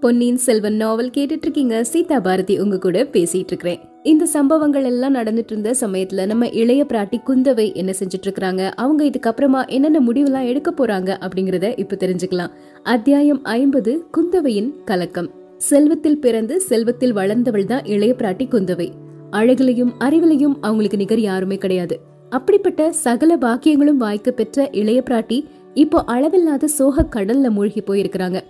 பொன்னியின் செல்வன் நாவல் கேட்டுட்டு இருக்கீங்க சீதா பாரதி உங்க கூட பேசிட்டு இருக்கிறேன் இந்த சம்பவங்கள் எல்லாம் நடந்துட்டு இருந்த சமயத்துல நம்ம இளைய பிராட்டி குந்தவை என்ன செஞ்சுட்டு இருக்காங்க அவங்க இதுக்கப்புறமா என்னென்ன முடிவுலாம் எடுக்க போறாங்க அப்படிங்கறத இப்ப தெரிஞ்சுக்கலாம். அத்தியாயம் ஐம்பது குந்தவையின் கலக்கம். செல்வத்தில் பிறந்து செல்வத்தில் வளர்ந்தவள் தான் இளைய பிராட்டி குந்தவை. அழகிலையும் அறிவிலையும் அவங்களுக்கு நிகர் யாருமே கிடையாது. அப்படிப்பட்ட சகல பாக்கியங்களும் வாய்க்க பெற்ற இளைய பிராட்டி இப்போ அளவில்லாத சோக கடல்ல மூழ்கி போயிருக்கிறாங்க.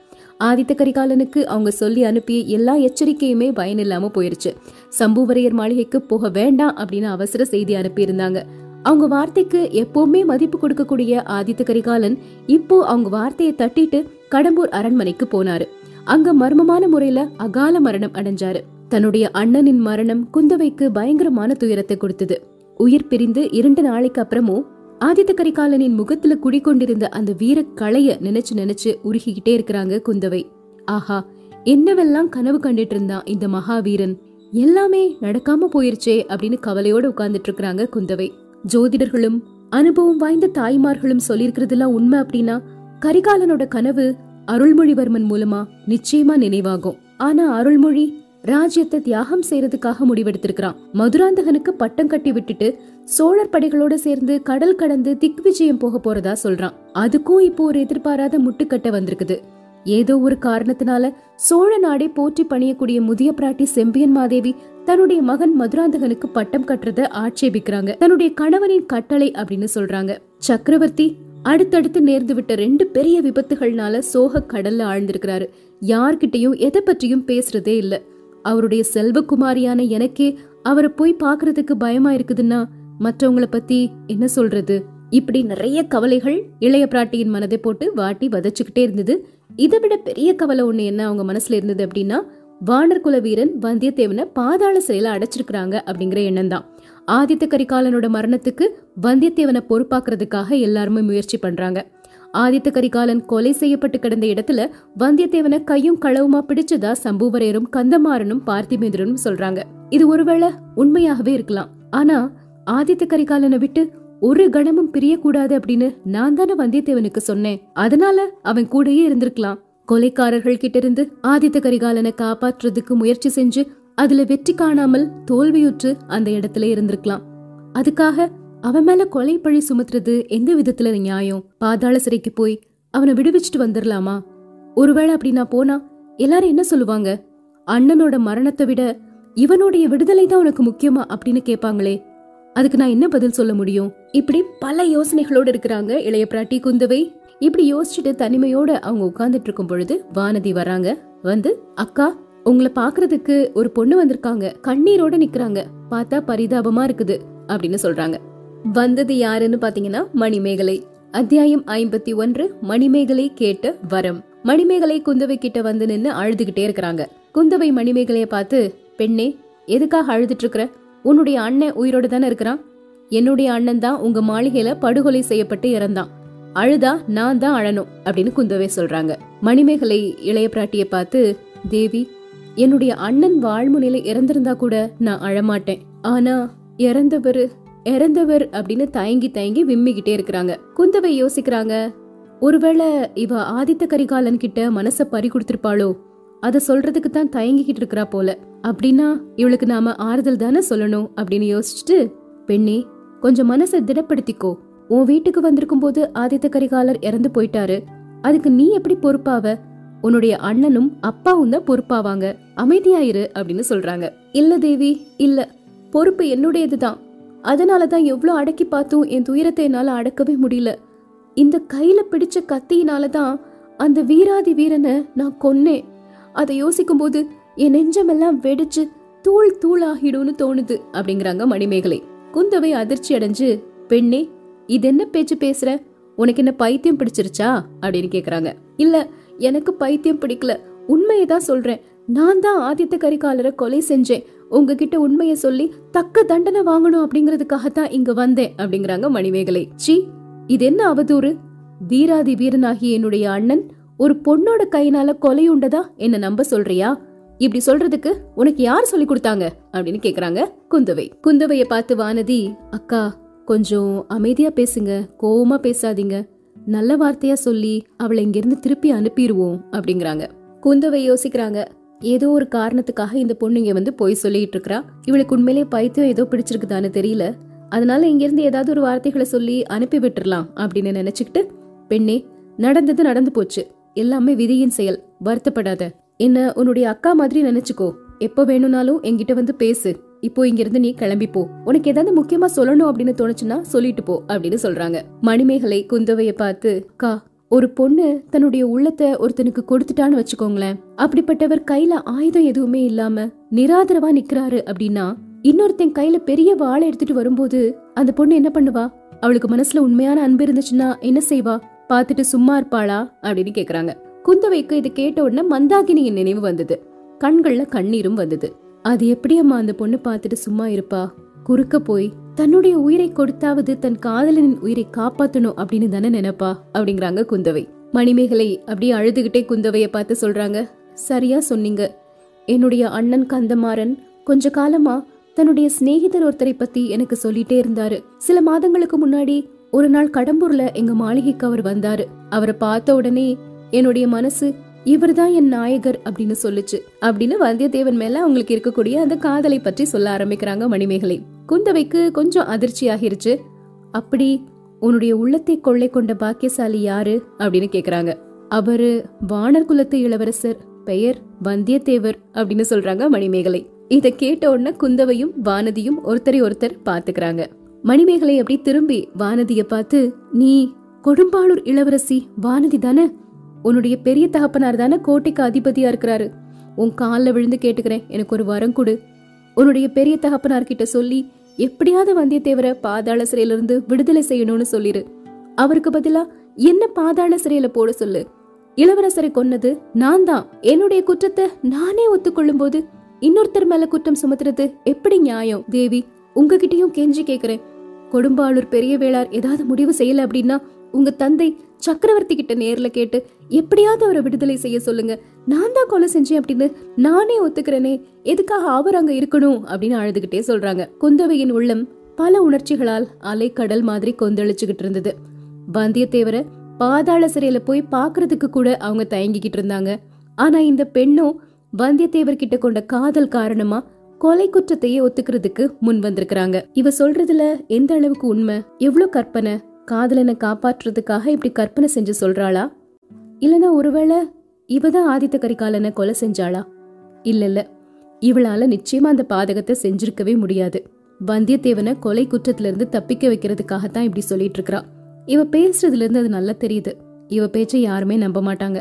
ஆதித்த கரிகாலனுக்கு அவங்க சொல்லி அனுப்பிய எல்லா எச்சரிக்கையுமே பயனில்லாம போயிருச்சு. சம்புவரையர் மாளிகைக்கு போக வேண்டாம் அப்படின்னு அவசர செய்தி அனுப்பியிருந்தாங்க. அவங்க வார்த்தைக்கு எப்பவுமே மதிப்பு கொடுக்கக்கூடிய ஆதித்த கரிகாலன் இப்போ அவங்க வார்த்தையை தட்டிட்டு கடம்பூர் அரண்மனைக்கு போனாரு. அங்க மர்மமான முறையில அகால மரணம் அடைஞ்சாரு. தன்னுடைய அண்ணனின் மரணம் குந்தவைக்கு பயங்கரமான துயரத்தை கொடுத்தது. உயிர் பிரிந்து இரண்டு நாளைக்கு அப்புறமும் ஆதித்த கரிகாலனின் முகத்துல குடிக்கொண்டிருந்த அந்த வீர களைய நினைச்சு நினைச்சு உருகிக்கிட்டே இருக்கிறாங்க குந்தவை. ஆஹா என்னவெல்லாம் கனவு கண்டுட்டு இருந்தான் இந்த மகாவீரன்? எல்லாமே நடக்காம போயிருச்சே அப்படின்னு கவலையோட உட்கார்ந்துட்டு இருக்கிறாங்க குந்தவை. ஜோதிடர்களும் அனுபவம் வாய்ந்த தாய்மார்களும் சொல்லியிருக்கிறதுலாம் உண்மை அப்படின்னா கரிகாலனோட கனவு அருள்மொழிவர்மன் மூலமா நிச்சயமா நினைவாகும். ஆனா அருள்மொழி ராஜ்யத்தை தியாகம் செய்யறதுக்காக முடிவெடுத்திருக்கிறான். மதுராந்தகனுக்கு பட்டம் கட்டி விட்டுட்டு சோழர் படைகளோட சேர்ந்து கடல் கடந்து திக் விஜயம் போக போறதா சொல்றான். அதுக்கும் இப்போ ஒரு எதிர்பாராத முட்டுக்கட்ட வந்திருக்குது. ஏதோ ஒரு காரணத்தினால சோழ நாடே போற்றி பணியக்கூடிய முதிய பிராட்டி செம்பியன் மாதேவி தன்னுடைய மகன் மதுராந்தகனுக்கு பட்டம் கட்டுறத ஆட்சேபிக்கிறாங்க. தன்னுடைய கணவனின் கட்டளை அப்படின்னு சொல்றாங்க. சக்கரவர்த்தி அடுத்தடுத்து நேர்ந்து விட்ட ரெண்டு பெரிய விபத்துகள்னால சோக கடல்ல ஆழ்ந்திருக்கிறாரு. யார்கிட்டயும் எதை பற்றியும் பேசுறதே இல்லை. அவருடைய செல்வகுமாரியான எனக்கே அவரை போய் பாக்குறதுக்கு பயமா இருக்குதுன்னா மற்றவங்கள பத்தி என்ன சொல்றது? இப்படி நிறைய கவலைகள் இளைய பிராட்டியின் மனதை போட்டு வாட்டி வதச்சுக்கிட்டே இருந்தது. இதை விட பெரிய கவலை ஒண்ணு என்ன அவங்க மனசுல இருந்தது அப்படின்னா வானர் குல வீரன் வந்தியத்தேவனை பாதாள சிறையில அடைச்சிருக்கிறாங்க அப்படிங்கிற எண்ணம் தான். ஆதித்த கரிகாலனோட மரணத்துக்கு வந்தியத்தேவனை பொறுப்பாக்குறதுக்காக எல்லாருமே முயற்சி பண்றாங்க. ஆதித்த கரிகாலன் கொலை செய்யப்பட்டு கிடந்த இடத்துல வந்தியத்தேவனை கையும் களவுமா பிடிச்சதா சம்புவரையரும் கந்தமாறனும் பார்த்திபேந்திரனும் சொல்றாங்க. இது ஒருவேளை உண்மையாகவே இருக்கலாம். ஆனா ஆதித்த கரிகாலனை விட்டு ஒரு கணமும் பிரியக்கூடாது அப்படின்னு நான் தானே வந்தியத்தேவனுக்கு சொன்னேன். அதனால அவன் கூடயே இருந்திருக்கலாம். கொலைக்காரர்கள் கிட்ட இருந்து ஆதித்த கரிகாலனை காப்பாற்றுறதுக்கு முயற்சி செஞ்சு அதுல வெற்றி காணாமல் தோல்வியுற்று அந்த இடத்துல இருந்திருக்கலாம். அதுக்காக அவன் மேல கொலை பழி சுமத்துறது எந்த விதத்துல நியாயம்? பாதாள சிறைக்கு போய் அவனை விடுவிச்சுட்டு வந்துடலாமா ஒருவேளை அப்படி நான் போனா எல்லாரும் என்ன சொல்லுவாங்க? அண்ணனோட மரணத்தை விட இவனுடைய விடுதலை தான் உனக்கு முக்கியமா அப்படின்னு கேட்பாங்களே. அதுக்கு நான் என்ன பதில் சொல்ல முடியும்? இப்படி பல யோசனைகளோட இருக்கிறாங்க இளைய பிராட்டி குந்தவை. இப்படி யோசிச்சுட்டு தனிமையோட அவங்க உட்கார்ந்துட்டு இருக்கும் பொழுது வானதி வராங்க. வந்து அக்கா உங்களை பாக்குறதுக்கு ஒரு பொண்ணு வந்திருக்காங்க. கண்ணீரோட நிக்கிறாங்க. பார்த்தா பரிதாபமா இருக்குது. அப்படின்னு சொல்றாங்க. வந்தது யாருன்னு பாத்தீங்கன்னா மணிமேகலை. அத்தியாயம் ஐம்பத்தி ஒன்று மணிமேகலை கேட்ட வரம். மணிமேகலை குந்தவை கிட்ட வந்து நின்னு அழுதுகிட்டே இருக்கிறாங்க. குந்தவை மணிமேகலைய பார்த்து பெண்ணே எதுக்காக அழுதுட்டு இருக்கிற உன்னுடைய அண்ணன் உயிரோட தானே இருக்கிறான். என்னுடைய அண்ணன் தான் உங்க மாளிகையில படுகொலை செய்யப்பட்டு இறந்தான். அழுதா நான் தான் அழணும் அப்படின்னு குந்தவை சொல்றாங்க. மணிமேகலை இளைய பிராட்டிய பார்த்து தேவி என்னுடைய அண்ணன் வாழ்முனையில இறந்திருந்தா கூட நான் அழமாட்டேன். ஆனா இறந்தவரு இறந்தவர் அப்படின்னு தயங்கி தயங்கி விம்மிக்கிட்டே இருக்கிறாங்க. குந்தவை யோசிக்கிறாங்க ஒருவேளை இவ ஆதித்த கரிகாலன் கிட்ட மனச பறி கொடுத்திருப்பாளோ? அத சொல்றதுக்கு தான் தயங்கிக்கிட்டு இருக்கிறா போல. அப்படின்னா இவளுக்கு நாம ஆறுதல் தானே சொல்லணும்? அப்படின்னு யோசிச்சுட்டு பெண்ணே கொஞ்சம் மனசை திடப்படுத்திக்கோ. உன் வீட்டுக்கு வந்திருக்கும் போது ஆதித்த கரிகாலர் இறந்து போயிட்டாரு. அதுக்கு நீ எப்படி பொறுப்பாவ? உன்னுடைய அண்ணனும் அப்பாவும் தான் பொறுப்பாவாங்க. அமைதியாயிரு அப்படின்னு சொல்றாங்க. இல்ல தேவி இல்ல. பொறுப்பு என்னுடையதுதான். அதனாலதான் எவ்வளோ அடக்கி பார்த்தும் என் துயரத்தை என்னால அடக்கவே முடியல. இந்த கையில பிடிச்ச கத்தியினால தான் அந்த வீராதி வீரனை நான் கொன்னேன். அதை யோசிக்கும் போது என் நெஞ்சமெல்லாம் வெடிச்சு தூள் தூள் ஆகிடும்னு தோணுது அப்படிங்கிறாங்க மணிமேகலை. குந்தவை அதிர்ச்சி அடைஞ்சு பெண்ணே இது என்ன பேச்சு பேசுற? உனக்கு என்ன பைத்தியம் பிடிச்சிருச்சா? அப்படின்னு கேக்குறாங்க. இல்ல எனக்கு பைத்தியம் பிடிக்கல. உண்மையை தான் சொல்றேன். நான் தான் ஆதித்த கரிகாலரை கொலை செஞ்சேன். உங்ககிட்ட உண்மையை சொல்லி தக்க தண்டனை வாங்கணும் அப்படிங்கறதுக்காகத்தான் இங்க வந்தேன் அப்படிங்கிறாங்க மணிமேகலை. சி இது என்ன அவதூறு? வீராதி வீரனாகிய என்னுடைய அண்ணன் ஒரு பொண்ணோட கையினால கொலை உண்டதா? என்ன நம்ப சொல்றியா? இப்படி சொல்றதுக்கு உனக்கு யார் சொல்லி கொடுத்தாங்க? அப்படின்னு கேக்குறாங்க குந்தவை. குந்தவைய பார்த்து வானதி அக்கா கொஞ்சம் அமைதியா பேசுங்க. கோவமா பேசாதீங்க. நல்ல வார்த்தையா சொல்லி அவளை இங்கிருந்து திருப்பி அனுப்பிடுவோம் அப்படிங்கிறாங்க. குந்தவை யோசிக்கிறாங்க ஏதோ ஒரு காரணத்துக்காக இந்த பொண்ணு இங்க வந்து போய் சொல்லிட்டு இருக்கா இவளுக்கு உண்மையிலேயே பைத்தியம் ஏதோ பிடிச்சிருக்குதான்னு தெரியல. அதனால இங்கிருந்து ஏதாவது ஒரு வார்த்தைகளை சொல்லி அனுப்பி விட்டுறலாம் அப்படின்னு நினைச்சுக்கிட்டு பெண்ணே நடந்தது நடந்து போச்சு. எல்லாமே விதியின் செயல். வருத்தப்படாத. என்ன உன்னுடைய அக்கா மாதிரி நினைச்சுக்கோ. எப்ப வேணும்னாலும் என்கிட்ட வந்து பேசு. இப்போ இங்க இருந்து நீ கிளம்பி போ. உனக்கு ஏதாவது முக்கியமா சொல்லணும் அப்படின்னு தோணுச்சுன்னா சொல்லிட்டு போ அப்படின்னு சொல்றாங்க. மணிமேகலை குந்தவைய பார்த்து கா ஒரு பொண்ணு தன்னுடைய உள்ளத்தை ஒருத்தனுக்கு கொடுத்துட்டான்னு வச்சுக்கோங்களேன். அப்படிப்பட்டவர் கையில ஆயுதம் எதுவுமே இல்லாம நிராதரவா நிக்கிறாரு அப்படின்னா இன்னொருத்தன் கையில பெரிய வாளை எடுத்துட்டு வரும்போது அந்த பொண்ணு என்ன பண்ணுவா? அவளுக்கு மனசுல உண்மையான அன்பு இருந்துச்சுன்னா என்ன செய்வா? பார்த்துட்டு சும்மா இருப்பாளா? அப்படின்னு கேக்குறாங்க. குந்தவைக்கு இது கேட்ட உடனே மந்தாகினியின் நினைவு வந்தது. கண்கள்ல கண்ணீரும் வந்தது. அது எப்படி அம்மா அந்த பொண்ணு பார்த்துட்டு சும்மா இருப்பா? குறுக்க போய் தன்னுடைய உயிரை கொடுத்தாவது தன் காதலனின் உயிரை காப்பாத்தணும் அப்படின்னு தானே நினைப்பா? அப்படிங்கிறாங்க குந்தவை. மணிமேகலை அப்படியே அழுதுகிட்டே குந்தவையை பார்த்து சொல்றாங்க சரியா சொன்னீங்க. என்னுடைய அண்ணன் கந்தமாறன் கொஞ்ச காலமா தன்னுடைய சிநேகிதர் ஒருத்தரை பத்தி எனக்கு சொல்லிட்டே இருந்தாரு. சில மாதங்களுக்கு முன்னாடி ஒரு நாள் கடம்பூர்ல எங்க மாளிகைக்கு அவர் வந்தாரு. அவரை பார்த்த உடனே என்னுடைய மனசு இவர்தான் என் நாயகர் அப்படின்னு சொல்லுச்சு. அப்படின்னு வந்தியத்தேவன் மேல அவங்களுக்கு இருக்கக்கூடிய அந்த காதலை பற்றி சொல்ல ஆரம்பிக்கிறாங்க மணிமேகலை. குந்தவைக்கு கொஞ்சம் அதிர்ச்சி ஆகிருச்சு அப்படி உன்னுடைய உள்ளத்தை கொள்ளை கொண்ட பாக்கியசாலி யாரு? அப்படின்னு கேக்குறாங்க. அவரு வானர் குலத்து இளவரசர் பெயர் வந்தியத்தேவர் அப்படின்னு சொல்றாங்க மணிமேகலை. இத கேட்ட உடனே குந்தவையும் வானதியும் ஒருத்தரை ஒருத்தர் பாத்துக்கிறாங்க மணிமேகலை அப்படி திரும்பி வானதிய பார்த்து நீ கொடும்பாளூர் இளவரசி வானதி தானே? உன்னுடைய பெரிய தகப்பனார் தானே கோட்டைக்கு அதிபதியா இருக்கிறாரு. உன் காலில் விழுந்து கேட்டுக்கிறேன். எனக்கு ஒரு வரம் கொடு. உன்னுடைய பெரிய தகப்பனார் கிட்ட சொல்லி எப்படியாவது வந்தியத்தேவரை பாதாள சிறையில இருந்து விடுதலை செய்யணும்னு சொல்லிரு. அவருக்கு பதிலா என்ன பாதாள சிறையில போட சொல்லு. இளவரசரை கொன்னது நான் தான் என்னுடைய குற்றத்தை நானே ஒத்துக்கொள்ளும் போது இன்னொருத்தர் மேல குற்றம் சுமத்துறது எப்படி நியாயம்? தேவி உங்ககிட்டயும் கெஞ்சி கேக்குறேன். கொடும்பாளூர் பெரிய வேளார் ஏதாவது முடிவு செய்யல அப்படின்னா உங்க தந்தை சக்கரவர்த்தி கிட்ட நேர்ல கேட்டு எப்படியாவது அவரை விடுதலை செய்ய சொல்லுங்க. நான் தான் கொலை செஞ்சேன் அப்படின்னு நானே ஒத்துக்கிறேனே. எதுக்காக அவர் அங்க இருக்கணும்? அப்படின்னு அழுதுகிட்டே சொல்றாங்க. குந்தவையின் உள்ளம் பல உணர்ச்சிகளால் அலை கடல் மாதிரி கொந்தளிச்சுக்கிட்டு இருந்தது. வந்தியத்தேவரை பாதாள சிறையில போய் பாக்குறதுக்கு கூட அவங்க தயங்கிக்கிட்டு இருந்தாங்க. ஆனா இந்த பெண்ணும் வந்தியத்தேவர் கிட்ட கொண்ட காதல் காரணமா கொலை குற்றத்தையே ஒத்துக்கிறதுக்கு முன் வந்திருக்கிறாங்க. இவ சொல்றதுல எந்த அளவுக்கு உண்மை? எவ்வளவு கற்பனை? காதலனை காப்பாற்றுறதுக்காக இப்படி கற்பனை செஞ்சு சொல்றாளா? இல்லனா ஒருவேளை இவதான் ஆதித்த கரிகாலனை கொலை செஞ்சாளா? இல்ல இல்ல இவளால நிச்சயமா அந்த பாதகத்தை செஞ்சிருக்கவே முடியாது. வந்தியத்தேவனை கொலை குற்றத்துல இருந்து தப்பிக்க வைக்கிறதுக்காக தான் இப்படி சொல்லிட்டு இருக்கா இவ பேசுறதுல இருந்து அது நல்லா தெரியுது. இவ பேச்சை யாருமே நம்ப மாட்டாங்க.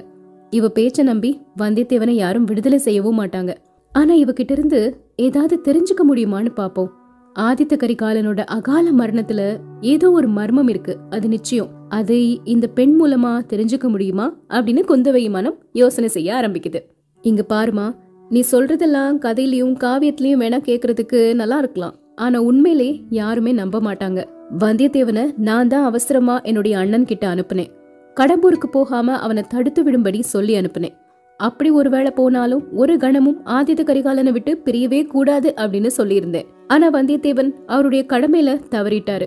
இவ பேச்ச நம்பி வந்தியத்தேவனை யாரும் விடுதலை செய்யவும் மாட்டாங்க. ஆனா இவகிட்ட இருந்து ஏதாவது தெரிஞ்சுக்க முடியுமான்னு பாப்போம். ஆதித்த கரிகாலனோட அகால மரணத்துல ஏதோ ஒரு மர்மம் இருக்கு. அது நிச்சயம். அதை இந்த பெண் மூலமா தெரிஞ்சுக்க முடியுமா? அப்படின்னு குந்தவை மனம் யோசனை செய்ய ஆரம்பிக்குது. இங்க பாருமா நீ சொல்றதெல்லாம் கதையிலயும் காவியத்திலயும் வேணா கேக்குறதுக்கு நல்லா இருக்கலாம். ஆனா உண்மையிலே யாருமே நம்ப மாட்டாங்க. வந்தியத்தேவனை நான் தான் அவசரமா என்னுடைய அண்ணன் கிட்ட அனுப்புனேன். கடம்பூருக்கு போகாம அவனை தடுத்து விடும்படி சொல்லி அனுப்புனேன். அப்படி ஒருவேளை போனாலும் ஒரு கணமும் ஆதித்த கரிகாலனை விட்டு பிரியவே கூடாது அப்படின்னு சொல்லியிருந்தேன். ஆனா வந்தியத்தேவன் அவருடைய கடமையில தவறிட்டாரு.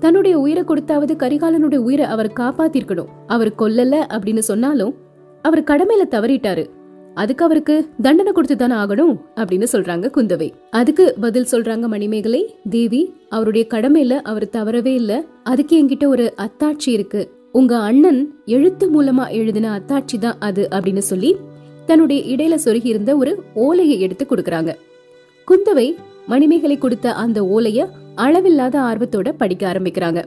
தன்னுடைய உயிரை கொடுத்தாவது கரிகாலனுடைய உயிரை அவர் காப்பாத்திருக்கணும். அவர் கொல்லல அப்படின்னு சொன்னாலும் அவர் கடமையில தவறிட்டாரு. அதுக்கு அவருக்கு தண்டனை கொடுத்து தானே ஆகணும் அப்படின்னு சொல்றாங்க குந்தவை. அதுக்கு பதில் சொல்றாங்க மணிமேகலை தேவி அவருடைய கடமையில அவர் தவறவே இல்ல. அதுக்கு என்கிட்ட ஒரு அத்தாட்சி இருக்கு. உங்க அண்ணன் எழுத்து மூலமா எழுதின அத்தாட்சி தான் அது அப்படின்னு சொல்லி தன்னுடைய இடையில சொருகி இருந்த ஒரு ஓலையை எடுத்து கொடுக்கறாங்க. குந்தவை மணிமேகலை கொடுத்த அந்த ஓலைய அளவில்லாத ஆர்வத்தோட படிக்க ஆரம்பிக்கிறாங்க.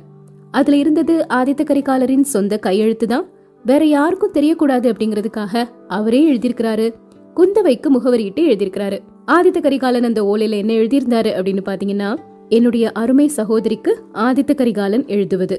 அதுல இருந்தது ஆதித்த கரிகாலரின் சொந்த கையெழுத்து தான். வேற யாருக்கும் தெரியக்கூடாது அப்படிங்கறதுக்காக அவரே எழுதியிருக்கிறாரு. குந்தவைக்கு முகவரியிட்டு எழுதியிருக்கிறாரு. ஆதித்த கரிகாலன் அந்த ஓலையில என்ன எழுதியிருந்தாரு அப்படின்னு பாத்தீங்கன்னா என்னுடைய அருமை சகோதரிக்கு ஆதித்த கரிகாலன் எழுதுவது.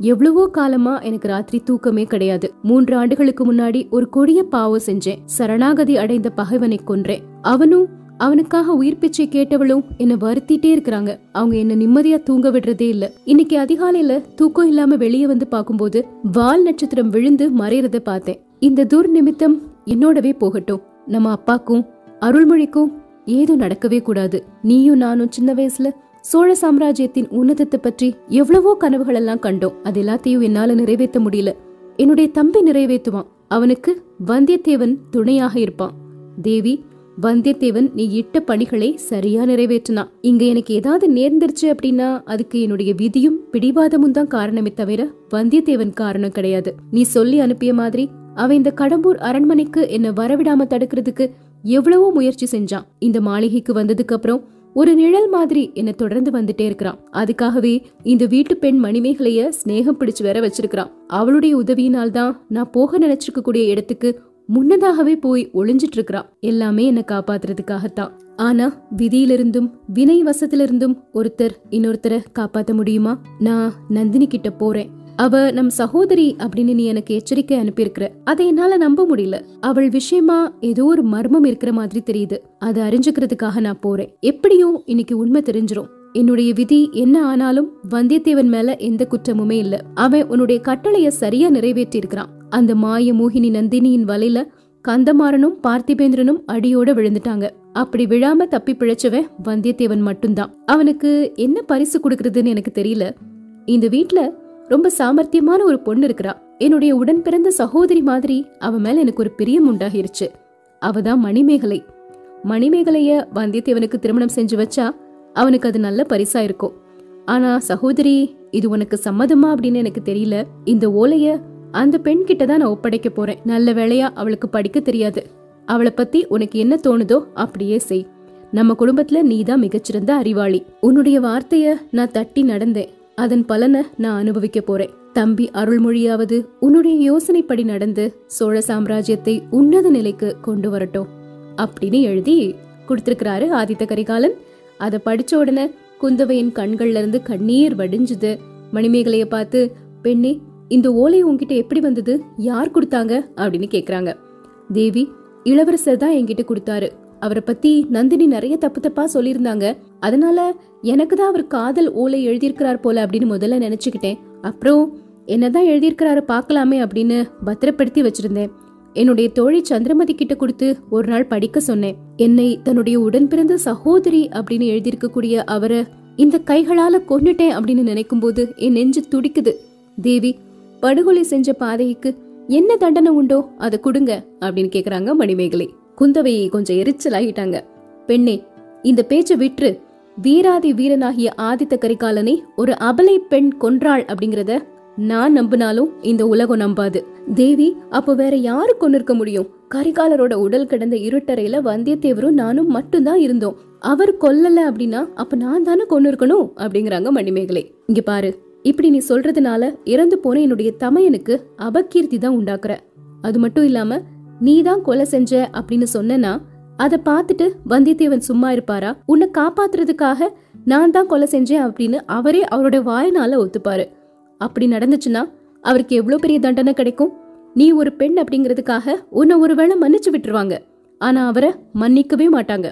எவ்வளவோ காலமா எனக்கு ராத்திரி தூக்கமே கிடையாது. மூன்று ஆண்டுகளுக்கு முன்னாடி ஒரு கொடிய பாவம் செஞ்சேன். சரணாகதி அடைந்த பகைவனை கொன்றேன். அவனும் அவனுக்காக உயிர் பிச்சை கேட்டவளும் என்ன வருத்திட்டே இருக்கிறாங்க. அவங்க என்ன நிம்மதியா தூங்க விடுறதே இல்ல. இன்னைக்கு அதிகாலையில தூக்கம் இல்லாம வெளியே வந்து பாக்கும்போது வால் நட்சத்திரம் விழுந்து மறையறத பார்த்தேன். இந்த துர்நிமித்தம் என்னோடவே போகட்டும். நம்ம அப்பாக்கும் அருள்மொழிக்கும் ஏதும் நடக்கவே கூடாது. நீயும் நானும் சின்ன வயசுல சோழ சாம்ராஜ்யத்தின் உன்னதத்தை பற்றி எவ்வளவோ கனவுகள் எல்லாம் கண்டோம். அது எல்லாத்தையும் என்னால நிறைவேற்ற முடியல. என்னுடைய தம்பி நிறைவேற்றுவான். அவனுக்கு வந்தியத்தேவன் துணையாக இருப்பான். தேவி வந்தியத்தேவன் நீ இட்ட பணிகளை சரியா நிறைவேற்றினா. இங்க எனக்கு ஏதாவது நேர்ந்துருச்சு அப்படின்னா அதுக்கு என்னுடைய விதியும் பிடிவாதமும் தான் காரணமே தவிர வந்தியத்தேவன் காரணம் கிடையாது. நீ சொல்லி அனுப்பிய மாதிரி அவன் இந்த கடம்பூர் அரண்மனைக்கு என்ன வரவிடாம தடுக்கிறதுக்கு எவ்வளவோ முயற்சி செஞ்சான். இந்த மாளிகைக்கு வந்ததுக்கு அப்புறம் ஒரு நிழல் மாதிரி என்ன தொடர்ந்து வந்துட்டே இருக்கிறான். அதுக்காகவே இந்த வீட்டு பெண் மணிமேகலைய ஸ்நேகம் பிடிச்சு வேற வச்சிருக்கிறான். அவளுடைய உதவியினால் தான் நான் போக நினைச்சிருக்க கூடிய இடத்துக்கு முன்னதாகவே போய் ஒளிஞ்சிட்டு இருக்கிறான். எல்லாமே என்ன காப்பாத்துறதுக்காகத்தான். ஆனா விதியிலிருந்தும் வினை வசத்திலிருந்தும் ஒருத்தர் இன்னொருத்தரை காப்பாத்த முடியுமா? நான் நந்தினி கிட்ட போறேன். அவ நம் சகோதரி அப்படின்னு நீ எனக்கு எச்சரிக்கை அனுப்பியிருக்கிற. அதை என்னால நம்ப முடியல. அவள் விஷயமா ஏதோ ஒரு மர்மம் இருக்கிற மாதிரி தெரியுது. அதை அறிஞ்சுக்கிறதுக்காக நான் போறேன். எப்படியும் இன்னைக்கு உண்மை தெரிஞ்சிரும். என்னுடைய விதி என்ன ஆனாலும் வந்தியத்தேவன் மேல எந்த குற்றமுமே இல்ல. அவன் உன்னுடைய கட்டளைய சரியா நிறைவேற்றி இருக்கிறான் அந்த மாய மோகினி நந்தினியின் வலையில கந்தமாறனும் பார்த்திபேந்திரனும் அடியோட விழுந்துட்டாங்க. அப்படி விழாம தப்பி பிழைச்சவன் வந்தியத்தேவன் மட்டும்தான். அவனுக்கு என்ன பரிசு கொடுக்கறதுன்னு எனக்கு தெரியல. இந்த வீட்ல ரொம்ப சாமர்த்தியமான ஒரு பொண்ணு இருக்கிறா. என்னுடைய உடன் பிறந்த சகோதரி மாதிரி அவ மேல எனக்கு ஒரு பிரியம் உண்டாகிருச்சு. அவதான் மணிமேகலை. மணிமேகலைய வந்தியத்தேவனுக்கு திருமணம் செஞ்சு வச்சா அவனுக்கு அது நல்ல பரிசா இருக்கும். ஆனா சகோதரி இது உனக்கு சம்மதமா அப்படின்னு எனக்கு தெரியல. இந்த ஓலைய அந்த பெண் கிட்ட தான் நான் ஒப்படைக்க போறேன். நல்ல வேளையா அவளுக்கு படிக்க தெரியாது. அவளை பத்தி உனக்கு என்ன தோணுதோ அப்படியே செய். நம்ம குடும்பத்துல நீதான் மிகச்சிறந்த அறிவாளி. உன்னுடைய வார்த்தைய நான் தட்டி நடந்தேன். அதன் பலனை நான் அனுபவிக்க போறேன். தம்பி அருள்மொழியாவது உன்னுடைய யோசனைப்படி நடந்து சோழ சாம்ராஜ்யத்தை உன்னத நிலைக்கு கொண்டு வரட்டும். அப்படின்னு எழுதி கொடுத்திருக்கிறாரு ஆதித்த கரிகாலன். அதை படிச்ச உடனே குந்தவையின் கண்கள்ல இருந்து கண்ணீர் வடிஞ்சுது. மணிமேகலைய பார்த்து பெண்ணே இந்த ஓலை உன்கிட்ட எப்படி வந்தது? யார் கொடுத்தாங்க? அப்படின்னு கேக்குறாங்க. தேவி இளவரசர் தான் என்கிட்ட கொடுத்தாரு. அவரை பத்தி நந்தினி நிறைய தப்பு தப்பா சொல்லியிருந்தாங்க. அதனால எனக்கு தான் அவர் காதல் ஓலை எழுதியிருக்கிறார் போல அப்படின்னு முதல்ல நினைச்சுக்கிட்டேன். அப்புறம் என்னதான் எழுதியிருக்கிறாரு பார்க்கலாமே அப்படின்னு பத்திரப்படுத்தி வச்சிருந்தேன். என்னுடைய தோழி சந்திரமதி கிட்ட கொடுத்து ஒரு நாள் படிக்க சொன்னேன். என்னை தன்னுடைய உடன் பிறந்த சகோதரி அப்படின்னு எழுதியிருக்கக்கூடிய அவரை இந்த கைகளால கொன்னுட்டேன் அப்படின்னு நினைக்கும் போது என் நெஞ்சு துடிக்குது. தேவி படுகொலை செஞ்ச பாதைக்கு என்ன தண்டனை உண்டோ அதை கொடுங்க அப்படின்னு கேக்குறாங்க மணிமேகலை. குந்தவை கொஞ்சம் எரிச்சல் ஆகிட்டாங்க பெண்ணே இந்த பேச்ச விட்டுரு. வீராதி வீரனாகிய ஆதித்த கரிகாலனை ஒரு அபலை பெண் கொன்றாள் அப்படிங்கறத நான் நம்பினாலும் இந்த உலகம் நம்பாது. தேவி அப்ப வேற யாரு கொண்டிருக்க முடியும்? கரிகாலரோட உடல் கிடந்த இருட்டறையில வந்தியத்தேவரும் நானும் மட்டும்தான் இருந்தோம். அவர் கொல்லல அப்படின்னா அப்ப நான் தானே கொண்டு இருக்கணும் அப்படிங்கிறாங்க மணிமேகலை. இங்க பாரு இப்படி நீ சொல்றதுனால இறந்து போன என்னுடைய தமையனுக்கு அபகீர்த்தி தான் உண்டாக்குற. அது மட்டும் இல்லாம நீ தான் கொலை செஞ்ச அப்படின்னு சொன்னனா அதை பார்த்துட்டு வந்தியத்தேவன் சும்மா இருப்பாரா? உன்னை காப்பாத்துறதுக்காக நான் தான் கொலை செஞ்சேன் அப்படின்னு அவரே அவரோட வாயினால ஒத்துப்பாரு. அப்படி நடந்துச்சுன்னா அவருக்கு எவ்வளவு பெரிய தண்டனை கிடைக்கும்? நீ ஒரு பெண் அப்படிங்கிறதுக்காக உன்னை ஒருவேளை மன்னிச்சு விட்டுருவாங்க. ஆனா அவரை மன்னிக்கவே மாட்டாங்க.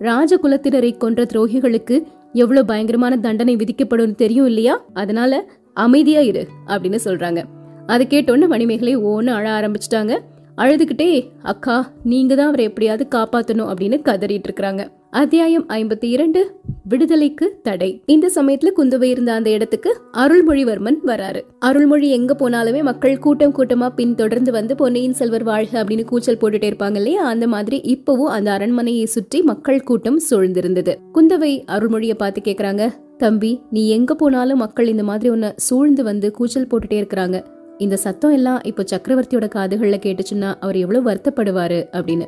ராஜகுலத்தினரை கொன்ற துரோகிகளுக்கு எவ்வளவு பயங்கரமான தண்டனை விதிக்கப்படும் தெரியும் இல்லையா? அதனால அமைதியா இரு அப்படின்னு சொல்றாங்க. அதை கேட்டோன்னு மணிமேகலை ஓன்னு அழ ஆரம்பிச்சிட்டாங்க. அழுதுகிட்டே அக்கா நீங்க தான் அவரை எப்படியாவது காப்பாத்தணும் அப்படின்னு கதறிட்டு இருக்கிறாங்க. அத்தியாயம் ஐம்பத்தி இரண்டு விடுதலைக்கு தடை. இந்த சமயத்துல குந்தவை இருந்த அந்த இடத்துக்கு அருள்மொழிவர்மன் வராரு. அருள்மொழி எங்க போனாலுமே மக்கள் கூட்டம் கூட்டமா பின் தொடர்ந்து வந்து பொன்னியின் செல்வர் வாழ்க அப்படின்னு கூச்சல் போட்டுட்டே இருப்பாங்க இல்லையா? அந்த மாதிரி இப்பவும் அந்த அரண்மனையை சுற்றி மக்கள் கூட்டம் சூழ்ந்திருந்தது. குந்தவை அருள்மொழியை பார்த்து கேக்குறாங்க தம்பி நீ எங்க போனாலும் மக்கள் இந்த மாதிரி உன்னை சூழ்ந்து வந்து கூச்சல் போட்டுட்டே இருக்கிறாங்க. இந்த சத்தம் எல்லாம் இப்போ சக்கரவர்த்தியோட காதுகள்ல கேட்டுச்சுன்னா அவர் எவ்வளவு வருத்தப்படுவாரு அப்படின்னு.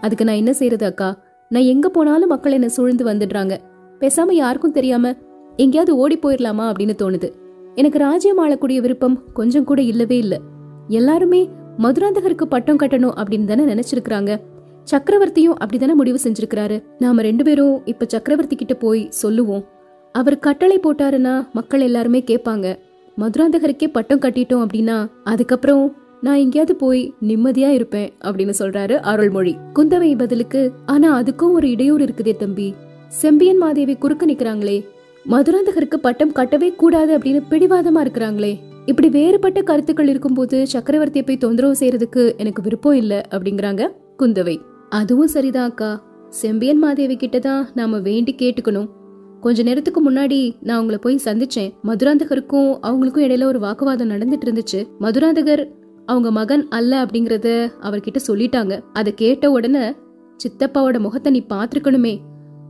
அதுக்கு நான் என்ன செய்யறது அக்கா? நான் எங்க போனாலும் மக்கள் என்ன சூழ்ந்து வந்துடுறாங்க. பேசாம யாருக்கும் தெரியாம எங்கேயாவது ஓடி போயிடலாமா அப்படின்னு தோணுது. எனக்கு ராஜ்யம் ஆளக்கூடிய விருப்பம் கொஞ்சம் கூட இல்லவே இல்ல. எல்லாருமே மதுராந்தகருக்கு பட்டம் கட்டணும் அப்படின்னு தானே நினைச்சிருக்கிறாங்க. சக்கரவர்த்தியும் அப்படிதானே முடிவு செஞ்சிருக்கிறாரு. நாம ரெண்டு பேரும் இப்ப சக்கரவர்த்தி கிட்ட போய் சொல்லுவோம். அவர் கட்டளை போட்டாருன்னா மக்கள் எல்லாருமே கேட்பாங்க. மதுராந்தகருக்கே பட்டம் கட்டிட்டோம் அப்படின்னா அதுக்கப்புறம் நான் எங்கேயாவது போய் நிம்மதியா இருப்பேன் அப்படின்னு சொல்றாரு அருள்மொழி. குந்தவை பதிலுக்கு ஆனா அதுக்கும் ஒரு இடையூறு இருக்குதே தம்பி. செம்பியன் மாதேவி குறுக்க நிக்கிறாங்களே மதுராந்தகருக்கு பட்டம் கட்டவே கூடாது அப்படின்னு பிடிவாதமா இருக்கிறாங்களே. இப்படி வேறுபட்ட கருத்துக்கள் இருக்கும்போது சக்கரவர்த்தியை போய் தொந்தரவு செய்யறதுக்கு எனக்கு விருப்பம் இல்ல அப்படிங்கிறாங்க குந்தவை. அதுவும் சரிதான் அக்கா. செம்பியன் மாதேவி கிட்ட தான் நாம வேண்டி கேட்டுக்கணும். கொஞ்ச நேரத்துக்கு முன்னாடி நான் அவங்கள போய் சந்திச்சேன். மதுராந்தகருக்கும் அவங்களுக்கும் இடையில ஒரு வாக்குவாதம் நடந்துட்டு இருந்துச்சு. மதுராந்தகர் அவங்க மகன் அல்ல அப்படிங்கறத அவர்கிட்ட சொல்லிட்டாங்க. அதை கேட்ட உடனே சித்தப்பாவோட முகத்தை நீ பாத்துருக்கணுமே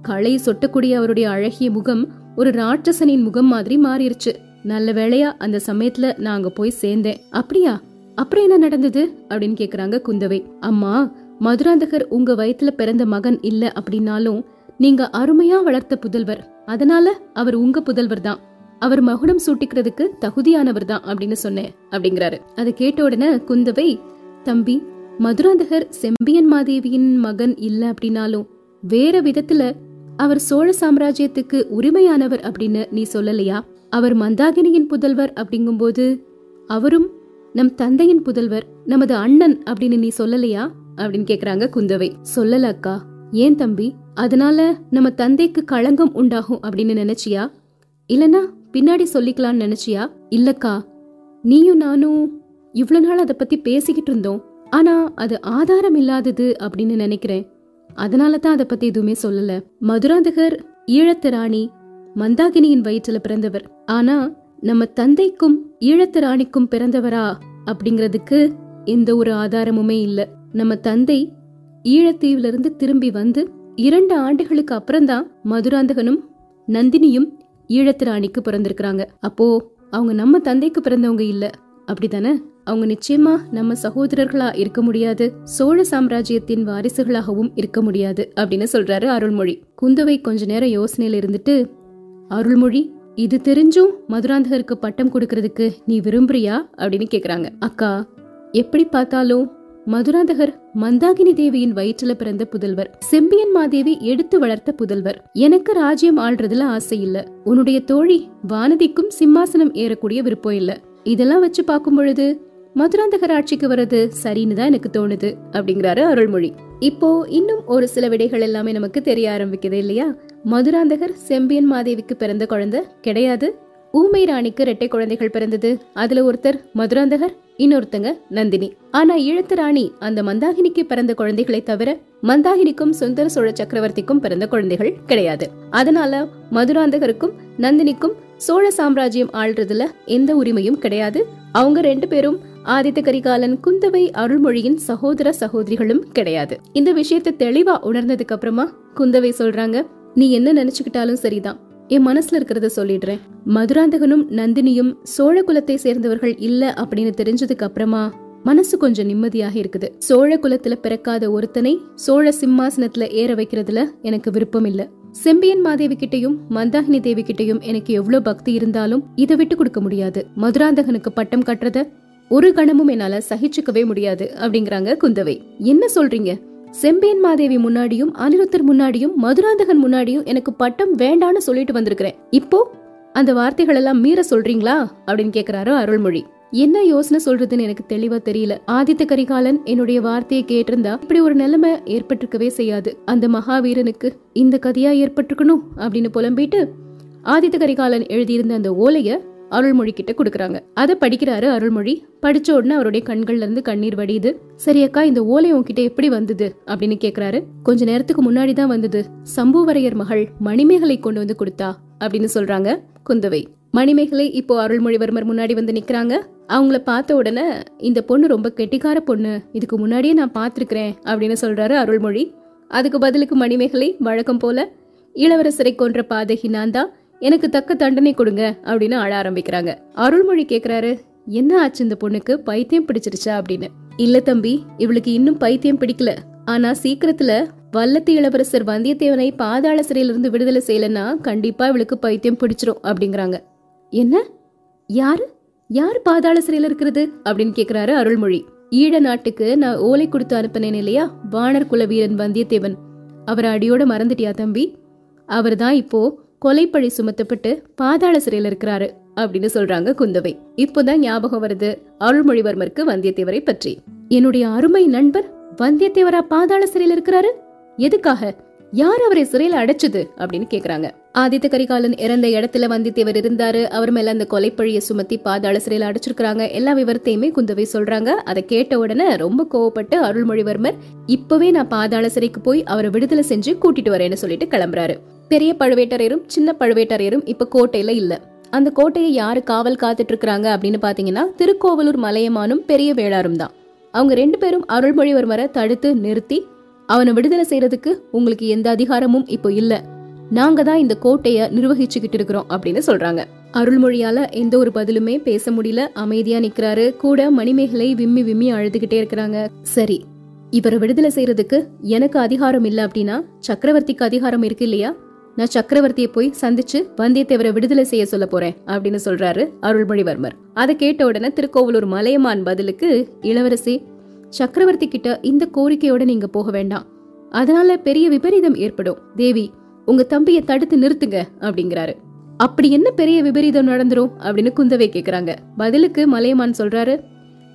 களை சொட்டக்கூடிய அவருடைய அழகிய முகம் ஒரு ராட்சசனின் முகம் மாதிரி மாறிடுச்சு நல்ல வேளையா அந்த சமயத்துல நான் அங்க போய் சேர்ந்தேன். அப்படியா? அப்புறம் என்ன நடந்தது? அப்படின்னு கேக்குறாங்க குந்தவை. அம்மா மதுராந்தகர் உங்க வயித்துல பிறந்த மகன் இல்ல அப்படின்னாலும் நீங்க அருமையா வளர்த்த புதல்வர். அதனால அவர் உங்க புதல்வர் தான். அவர் மகுடம் சூட்டிக்கிறதுக்கு தகுதியானவர் தான் அப்படின்னு சொன்னேன் அப்படிங்கிறாரு. அதை கேட்ட உடனே குந்தவை தம்பி மதுராந்தகர் செம்பியன் மாதேவியின் மகன் இல்ல அப்படின்னாலும் வேற விதத்துல அவர் சோழ சாம்ராஜ்யத்துக்கு உரிமையானவர் அப்படின்னு நீ சொல்லலையா? அவர் மந்தாகினியின் புதல்வர் அப்படிங்கும்போது அவரும் நம் தந்தையின் புதல்வர் நமது அண்ணன் அப்படின்னு நீ சொல்லலையா? அப்படின்னு கேக்குறாங்க குந்தவை. சொல்லல அக்கா. ஏன் தம்பி? அதனால நம்ம தந்தைக்கு களங்கம் உண்டாகும் அப்படின்னு நினைச்சியா? இல்லனா பின்னாடி சொல்லிக்கலாம்னு நினைச்சியா? இல்லக்கா நீயும் நானும் இவ்வளவு நாள் அதை பத்தி பேசிக்கிட்டு இருந்தோம். ஆனா அது ஆதாரம் இல்லாதது அப்படின்னு நினைக்கிறேன். அதனால தான் அதை பத்தி எதுவுமே சொல்லல. மதுராந்தகர் ஈழத்து ராணி மந்தாகினியின் வயிற்றுல பிறந்தவர். ஆனா நம்ம தந்தைக்கும் ஈழத்து ராணிக்கும் பிறந்தவரா அப்படிங்கிறதுக்கு எந்த ஒரு ஆதாரமுமே இல்ல. நம்ம தந்தை ஈழத்தீவுல இருந்து திரும்பி வந்து இரண்டு ஆண்டுகளுக்கு அப்புறம்தான் மதுராந்தகனும் நந்தினியும் ஈழத்து ராணிக்கு பிறந்திருக்கிறாங்க. அப்போ அவங்க நம்ம தந்தைக்கு பிறந்தவங்க இல்ல. அப்படிதானே அவங்க நிச்சயமா நம்ம சகோதரர்களா இருக்க முடியாது. சோழ சாம்ராஜ்யத்தின் வாரிசுகளாகவும் இருக்க முடியாது அப்படின்னு சொல்றாரு அருள்மொழி. குந்தவை கொஞ்ச நேரம் யோசனையில இருந்துட்டு அருள்மொழி இது தெரிஞ்சும் மதுராந்தகருக்கு பட்டம் கொடுக்கறதுக்கு நீ விரும்புறியா? அப்படின்னு கேக்குறாங்க. அக்கா எப்படி பார்த்தாலும் மதுராந்தகர் மந்தாகினி தேவியின் வயிற்றுல பிறந்த புதல்வர். செம்பியன் மாதேவி எடுத்து வளர்த்த புதல்வர். எனக்கு ராஜ்யம் ஆள்றதுல ஆசை இல்ல. உன்னுடைய தோழி வானதிக்கும் சிம்மாசனம் ஏறக்கூடிய விருப்பம் இல்ல. இதெல்லாம் வச்சு பார்க்கும் பொழுது மதுராந்தகர் ஆட்சிக்கு வர்றது சரின்னு தான் எனக்கு தோணுது அப்படிங்கிறாரு அருள்மொழி. இப்போ இன்னும் ஒரு சில விடைகள் எல்லாமே நமக்கு தெரிய ஆரம்பிக்குது இல்லையா? மதுராந்தகர் செம்பியன் மாதேவிக்கு பிறந்த குழந்தை கிடையாது. ஊமை ராணிக்கு இரட்டை குழந்தைகள் பிறந்தது. அதுல ஒருத்தர் மதுராந்தகர் இன்னொருத்தங்க நந்தினி. ஆனா இழுத்தராணி ராணி அந்த மந்தாகினிக்கு பிறந்த குழந்தைகளை தவிர மந்தாகினிக்கும் சுந்தர சோழ சக்கரவர்த்திக்கும் பிறந்த குழந்தைகள் கிடையாது. அதனால மதுராந்தகருக்கும் நந்தினிக்கும் சோழ சாம்ராஜ்யம் ஆள்றதுல எந்த உரிமையும் கிடையாது. அவங்க ரெண்டு பேரும் ஆதித்த கரிகாலன் குந்தவை அருள்மொழியின் சகோதர சகோதரிகளும் கிடையாது. இந்த விஷயத்தை தெளிவா உணர்ந்ததுக்கு அப்புறமா குந்தவை சொல்றாங்க நீ என்ன நினைச்சுக்கிட்டாலும் சரிதான். என் மனசுல இருக்கிறத சொல்லிடுறேன். மதுராந்தகனும் நந்தினியும் சோழ குலத்தை சேர்ந்தவர்கள் இல்ல அப்படின்னு தெரிஞ்சதுக்கு அப்புறமா மனசு கொஞ்சம் நிம்மதியாக இருக்குது. சோழ குலத்துல பிறக்காத ஒருத்தனை சோழ சிம்மாசனத்துல ஏற வைக்கிறதுல எனக்கு விருப்பம் இல்ல. செம்பியன் மாதேவி கிட்டையும் மந்தாகினி தேவி கிட்டையும் எனக்கு எவ்வளவு பக்தி இருந்தாலும் இதை விட்டு கொடுக்க முடியாது. மதுராந்தகனுக்கு பட்டம் கட்டுறத ஒரு கணமும் என்னால சகிச்சுக்கவே முடியாது அப்படிங்கிறாங்க குந்தவை. என்ன சொல்றீங்க? செம்பியன் மாதேவி முன்னாடியும் அனிருத்தர் முன்னாடியும் மதுராந்தகன் முன்னாடியும் எனக்கு பட்டம் வேண்டான்னு சொல்லிட்டு வந்திருக்கிறேன். இப்போ அந்த வார்த்தைகள் எல்லாம் மீற சொல்றீங்களா? அப்படின்னு கேக்குறாரு அருள்மொழி. என்ன யோசனை சொல்றதுன்னு எனக்கு தெளிவா தெரியல. ஆதித்த கரிகாலன் என்னுடைய வார்த்தையை கேட்டிருந்தா இப்படி ஒரு நிலைமை ஏற்பட்டிருக்கவே செய்யாது. அந்த மகாவீரனுக்கு இந்த கதையா ஏற்பட்டிருக்கணும் அப்படின்னு புலம்பிட்டு ஆதித்த கரிகாலன் எழுதியிருந்த அந்த ஓலைய அருள்மொழி கிட்ட கொடுக்குறாங்க. அதை படிக்கிறாரு அருள்மொழி. படிச்ச உடனே அவருடைய கண்கள்ல இருந்து கண்ணீர் வடியுது. சரி அக்கா இந்த ஓலை உன்கிட்ட எப்படி வந்தது? அப்படின்னு கேக்குறாரு. கொஞ்ச நேரத்துக்கு முன்னாடி தான் வந்தது. சம்புவரையர் மகள் மணிமேகலை கொண்டு வந்து கொடுத்தா அப்படின்னு சொல்றாங்க குந்தவை. மணிமேகலை இப்போ அருள்மொழிவர்மர் முன்னாடி வந்து நிக்கிறாங்க. அவங்கள பார்த்த உடனே இந்த பொண்ணு ரொம்ப கெட்டிக்கார பொண்ணு. இதுக்கு முன்னாடியே நான் பார்த்துருக்கிறேன் அப்படின்னு சொல்றாரு அருள்மொழி. அதுக்கு பதிலுக்கு மணிமேகலை வழக்கம் போல இளவரசரை கொன்ற பாதகி நான் தான். எனக்கு தக்க தண்டனை கொடுங்க அப்படின்னு அழ ஆரம்பிக்கிறாங்க. அருள்மொழி கேக்குறாரு என்ன ஆச்சு இந்த பொண்ணுக்கு? பைத்தியம் பிடிச்சிருச்சா? அப்படின்னு. இல்ல தம்பி இவளுக்கு இன்னும் பைத்தியம் பிடிக்கல. ஆனா சீக்கிரத்துல வல்லத்து இளவரசர் வந்தியத்தேவனை பாதாள சிறையிலிருந்து விடுதலை செய்யலன்னா கண்டிப்பா இவளுக்கு பைத்தியம் பிடிச்சிரும் அப்படிங்கிறாங்க. என்ன? யாரு? யார் பாதாள சிறையில இருக்கிறது? அப்படின்னு கேக்குறாரு அருள்மொழி. ஈழ நாட்டுக்கு நான் ஓலை கொடுத்து அனுப்பினேன் இல்லையா? வானர் குல வீரன் வந்தியத்தேவன். அவரை அடியோட மறந்துட்டியா தம்பி? அவர் தான் இப்போ கொலைப்பழி சுமத்தப்பட்டு பாதாள சிறையில இருக்கிறாரு அப்படின்னு சொல்றாங்க குந்தவை. இப்போதான் ஞாபகம் வருது அருள்மொழிவர்மருக்கு வந்தியத்தேவரை பற்றி. என்னுடைய அருமை நண்பர் வந்தியத்தேவரா பாதாள சிறையில இருக்கிறாரு? எதுக்காக? யார் அவரை சிறையில் அடைச்சது? அப்படின்னு கேக்குறாங்க. ஆதித்த கரிகாலன் இறந்த இடத்துல வந்தியத்தேவர் இருந்தாரு. அவர் மேல அந்த கொலைப்பழிய சுமத்தி பாதாள சிறையில அடைச்சிருக்காங்க எல்லா விவரத்தையுமே குந்தவை சொல்றாங்க. அதை கேட்ட உடனே ரொம்ப கோவப்பட்டு அருள்மொழிவர்மர் இப்பவே நான் பாதாள சிறைக்கு போய் அவரை விடுதலை செஞ்சு கூட்டிட்டு வரேன்னு சொல்லிட்டு கிளம்புறாரு. பெரிய பழுவேட்டரையரும் சின்ன பழுவேட்டரையரும் இப்ப கோட்டையில இல்ல. அந்த கோட்டையை யாரு காவல் காத்துட்டு இருக்கிறாங்க அப்படின்னு பாத்தீங்கன்னா திருக்கோவலூர் மலையமானும் பெரிய வேளாரும் தான். அவங்க ரெண்டு பேரும் அருள்மொழிவர்மரை தடுத்து நிறுத்தி அவனை விடுதலை செய்யறதுக்கு உங்களுக்கு எந்த அதிகாரமும் இப்போ இல்ல. நாங்க தான் இந்த கோட்டையை நிர்வகிச்சுக்கிட்டு இருக்கிறோம் அப்படின்னு சொல்றாங்க. அருள்மொழியால எந்த ஒரு பதிலுமே பேச முடியல. அமைதியா நிக்கிறாரு. கூட மணிமேகலை விம்மி விம்மி அழுதுகிட்டே இருக்கிறாங்க. சரி இவரை விடுதலை செய்யறதுக்கு எனக்கு அதிகாரம் இல்ல அப்படின்னா சக்கரவர்த்திக்கு அதிகாரம் இருக்கு இல்லையா? நான் சக்கரவர்த்தியை போய் சந்திச்சு வந்தியத்தேவரை விடுதலை செய்ய சொல்ல போறேன் அப்படின்னு சொல்றாரு அருள்மொழிவர்மர். அதை கேட்ட உடனே திருக்கோவலூர் மலையமான் பதிலுக்கு இளவரசி சக்கரவர்த்தி கிட்ட இந்த கோரிக்கையோட நீங்க போக வேண்டாம். அதனால பெரிய விபரீதம் ஏற்படும். தேவி உங்க தம்பியை தடுத்து நிறுத்துங்க அப்படிங்கிறாரு. அப்படி என்ன பெரிய விபரீதம் நடந்துரும்? அப்படின்னு குந்தவை கேக்குறாங்க. பதிலுக்கு மலையமான் சொல்றாரு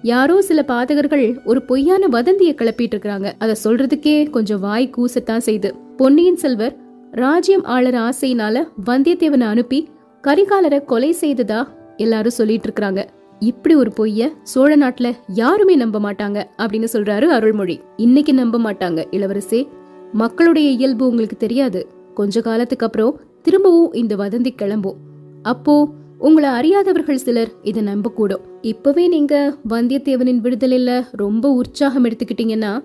யாரோ சில பாதகர்கள் ஒரு பொய்யான வதந்தியை கிளப்பிட்டு இருக்காங்க அதை சொல்றதுக்கே கொஞ்சம் வாய் கூசத்தான் செய்து. பொன்னியின் செல்வர் ராஜ்யம் ஆளர் ஆசையினால வந்தியத்தேவனை அனுப்பி கரிகாலரை கொலை செய்ததா எல்லாரும் சொல்லிட்டு இருக்காங்க. இப்படி ஒரு பொய்ய சோழ நாட்டுல யாருமே நம்ப மாட்டாங்க அப்படின்னு சொல்றாரு அருள்மொழி. இன்னைக்கு நம்ப மாட்டாங்க இளவரசே. மக்களுடைய இயல்பு உங்களுக்கு தெரியாது. கொஞ்ச காலத்துக்கு அப்புறம் திரும்பவும் இந்த வதந்தி கிளம்பும். அப்போ உங்களை அறியாதவர்கள் சிலர் இதை நம்ப கூடும் இப்பவே நீங்க வந்தியத்தேவனின் விடுதலையில ரொம்ப உற்சாகம் எடுத்துக்கிட்டீங்கன்னா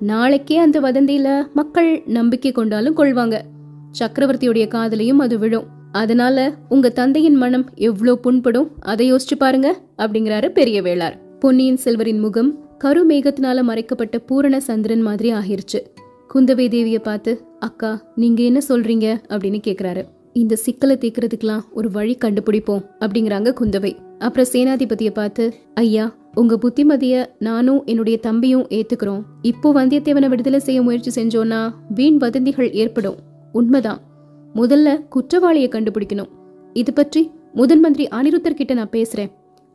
நாளைக்கே அந்த வதந்தியில மக்கள் நம்பிக்கை கொண்டாலும் கொள்வாங்க. சக்கரவர்த்தியுடைய காதலையும் அது விழும். அதனால உங்க தந்தையின் மனம் எவ்வளோ புண்படும் அதை யோசிச்சு பாருங்க அப்படிங்கிறாரு பெரிய வேளார். பொன்னியின் செல்வரின் முகம் கருமேகத்தினால மறைக்கப்பட்ட பூரண சந்திரன் மாதிரி ஆகிருச்சு. குந்தவை தேவிய பார்த்து அக்கா நீங்க என்ன சொல்றீங்க? அப்படின்னு கேக்குறாரு. இந்த சிக்கலை தீக்கிறதுக்கெல்லாம் ஒரு வழி கண்டுபிடிப்போம் அப்படிங்கிறாங்க குந்தவை. அப்புறம் சேனாதிபதிய பார்த்து ஐயா உங்க புத்திமதிய நானும் என்னுடைய தம்பியும் ஏத்துக்கிறோம். இப்போ வந்தியத்தேவனை விடுதலை செய்ய முயற்சி செஞ்சோன்னா வீண் வதந்திகள் ஏற்படும். உண்மைதான். முதல்ல குற்றவாளியை கண்டுபிடிக்கணும். இது பற்றி முதன் மந்திரி அனிருத்தர் கிட்ட நான் பேசுறேன்.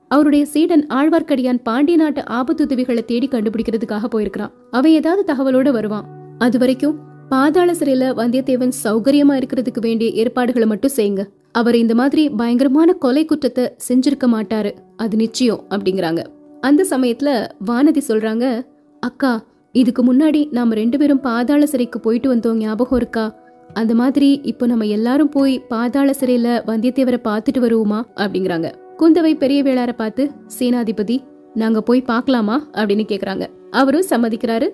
அவருடைய சீடன் ஆழ்வார்க்கடியான் பாண்டிய நாட்டு ஆபத்துதவிகளை தேடி கண்டுபிடிக்கிறதுக்காக போயிருக்கிறான். அவன் ஏதாவது தகவலோட வருவான். அது வரைக்கும் பாதாள சிறையில வந்தியத்தேவன் சௌகரியமா இருக்கிறதுக்கு வேண்டிய ஏற்பாடுகளை மட்டும் செய்யுங்க. அவர் இந்த மாதிரி பயங்கரமான கொலை குற்றத்தை செஞ்சிருக்க மாட்டாரு. அது நிச்சயம் அப்படிங்கிறாங்க. அந்த சமயத்துல வானதி சொல்றாங்க அக்கா இதுக்கு முன்னாடி நாம ரெண்டு பேரும் பாதாள சிறைக்கு போயிட்டு வந்தோம். ஞாபகம் இருக்கா? அந்த மாதிரி இப்போ நம்ம எல்லாரும் போய் பாதாள சிறையில வந்தியத்தேவரை பார்த்துட்டு வருவோமா அப்படிங்கிறாங்க. குந்தவை பெரிய வேளார பார்த்து சேனாதிபதி நாங்க போய் பார்க்கலாமா? அப்படின்னு கேக்குறாங்க. அவரும் சம்மதிக்கிறாரு.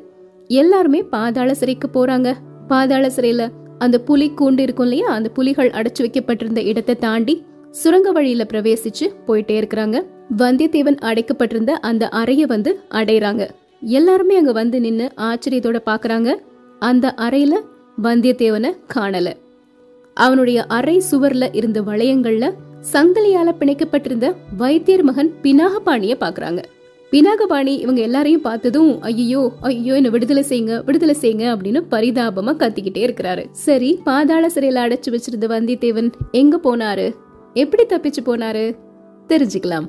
எல்லாருமே பாதாள சிறைக்கு போறாங்க. பாதாள சிறையில அந்த புலி கூண்டு இருக்கும் இல்லையா? அந்த புலிகள் அடைச்சு வைக்கப்பட்டிருந்த இடத்தை தாண்டி சுரங்க வழியில பிரவேசிச்சு போயிட்டே இருக்கிறாங்க. வந்தியத்தேவன் அடைக்கப்பட்டிருந்த அந்த அறைய வந்து அடையறாங்க. எல்லாருமே அங்க வந்து நின்னு ஆச்சரியத்தோட பாக்குறாங்க. அந்த அறையில வந்தியத்தேவனை காணல. அவனுடைய அறை சுவர்ல இருந்த வளையங்கள்ல சங்கிலியால பிணைக்கப்பட்டிருந்த வைத்தியர் மகன் பினாகபாணிய பாக்குறாங்க. பினாகபாணி இவங்க எல்லாரையும் பார்த்ததும் ஐயோ ஐயோ என்ன விடுதலை செய்யுங்க விடுதலை செய்யுங்க அப்படின்னு பரிதாபமா கத்திக்கிட்டே இருக்கிறாரு. சரி பாதாள சிறையில அடைச்சு வச்சிருந்த வந்தியத்தேவன் எங்க போனாரு? எப்படி தப்பிச்சு போனாரு? தெரிஞ்சுக்கலாம்.